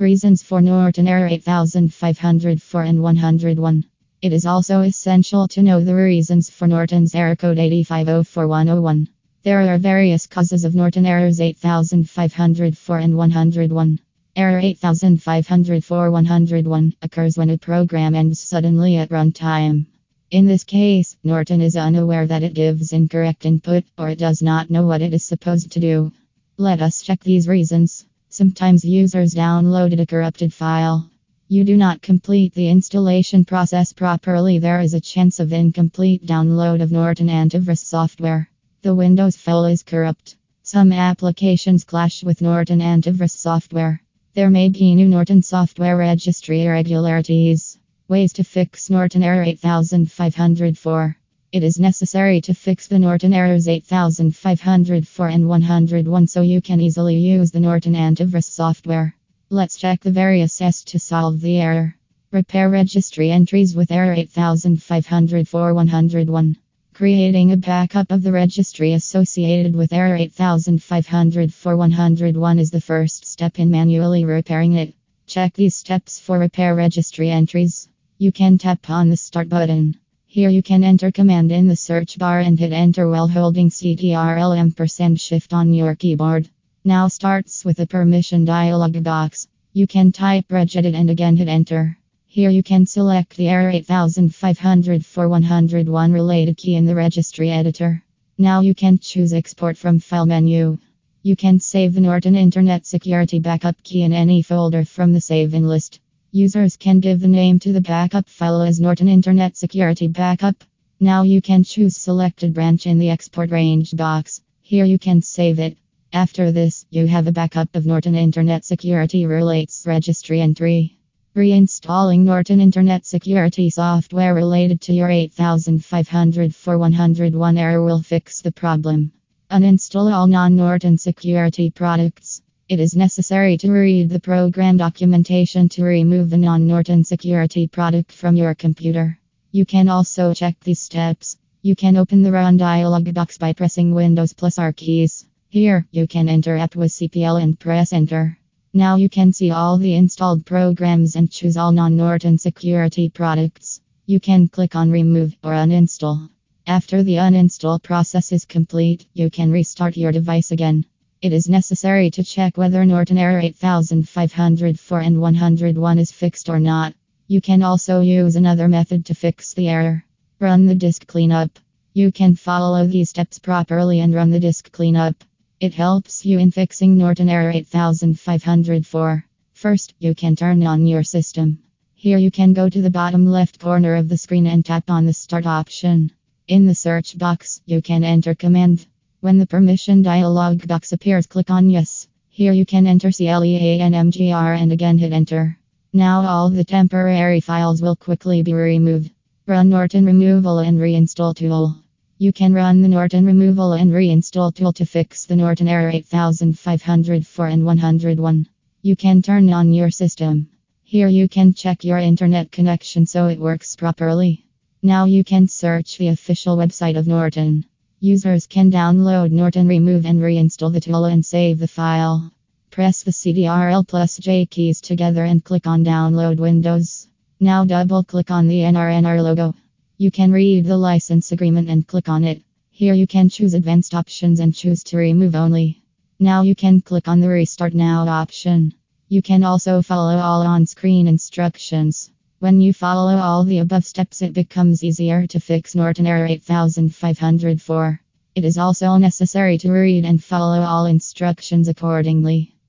Reasons for Norton Error 8504 and 101. It is also essential to know the reasons for Norton's error code 8504101. There are various causes of Norton errors 8504 and 101. Error 8504 101 occurs when a program ends suddenly at runtime. In this case, Norton is unaware that it gives incorrect input or it does not know what it is supposed to do. Let us check these reasons. Sometimes users downloaded a corrupted file. You do not complete the installation process properly, there is a chance of incomplete download of Norton antivirus software. The Windows file is corrupt. Some applications clash with Norton antivirus software. There may be new Norton software registry irregularities. Ways to fix Norton error 8504. It is necessary to fix the Norton errors 8504 and 101 so you can easily use the Norton antivirus software. Let's check the various tests to solve the error. Repair registry entries with error 8504 101. Creating a backup of the registry associated with error 8504 101 is the first step in manually repairing it. Check these steps for repair registry entries. You can tap on the start button. Here you can enter command in the search bar and hit enter while holding CTRL ampersand shift on your keyboard. Now starts with a permission dialog box. You can type regedit and again hit enter. Here you can select the error 8504 101 related key in the registry editor. Now you can choose export from file menu. You can save the Norton Internet Security Backup key in any folder from the save in list. Users can give the name to the backup file as Norton Internet Security Backup. Now you can choose selected branch in the export range box. Here you can save it. After this, you have a backup of Norton Internet Security Relates registry entry. Reinstalling Norton Internet Security software related to your 8504 101 error will fix the problem. Uninstall all non Norton security products. It is necessary to read the program documentation to remove the non Norton security product from your computer. You can also check these steps. You can open the Run dialog box by pressing Windows plus R keys. Here, you can enter appwiz.cpl and press enter. Now you can see all the installed programs and choose all non Norton security products. You can click on Remove or Uninstall. After the uninstall process is complete, you can restart your device again. It is necessary to check whether Norton Error 8504 and 101 is fixed or not. You can also use another method to fix the error. Run the disk cleanup. You can follow these steps properly and run the disk cleanup. It helps you in fixing Norton Error 8504. First, you can turn on your system. Here you can go to the bottom left corner of the screen and tap on the Start option. In the search box, you can enter command when the permission dialog box appears, click on Yes. Here you can enter CLEANMGR and again hit Enter. Now all the temporary files will quickly be removed. Run Norton Removal and Reinstall Tool. You can run the Norton Removal and Reinstall Tool to fix the Norton Error 8504 and 101. You can turn on your system. Here you can check your internet connection so it works properly. Now you can search the official website of Norton. Users can download Norton Remove and reinstall the tool and save the file. Press the CTRL plus J keys together and click on Download Windows. Now double click on the NRNR logo. You can read the license agreement and click on it. Here you can choose advanced options and choose to remove only. Now you can click on the Restart Now option. You can also follow all on screen instructions. When you follow all the above steps, it becomes easier to fix Norton Error 8504. It is also necessary to read and follow all instructions accordingly.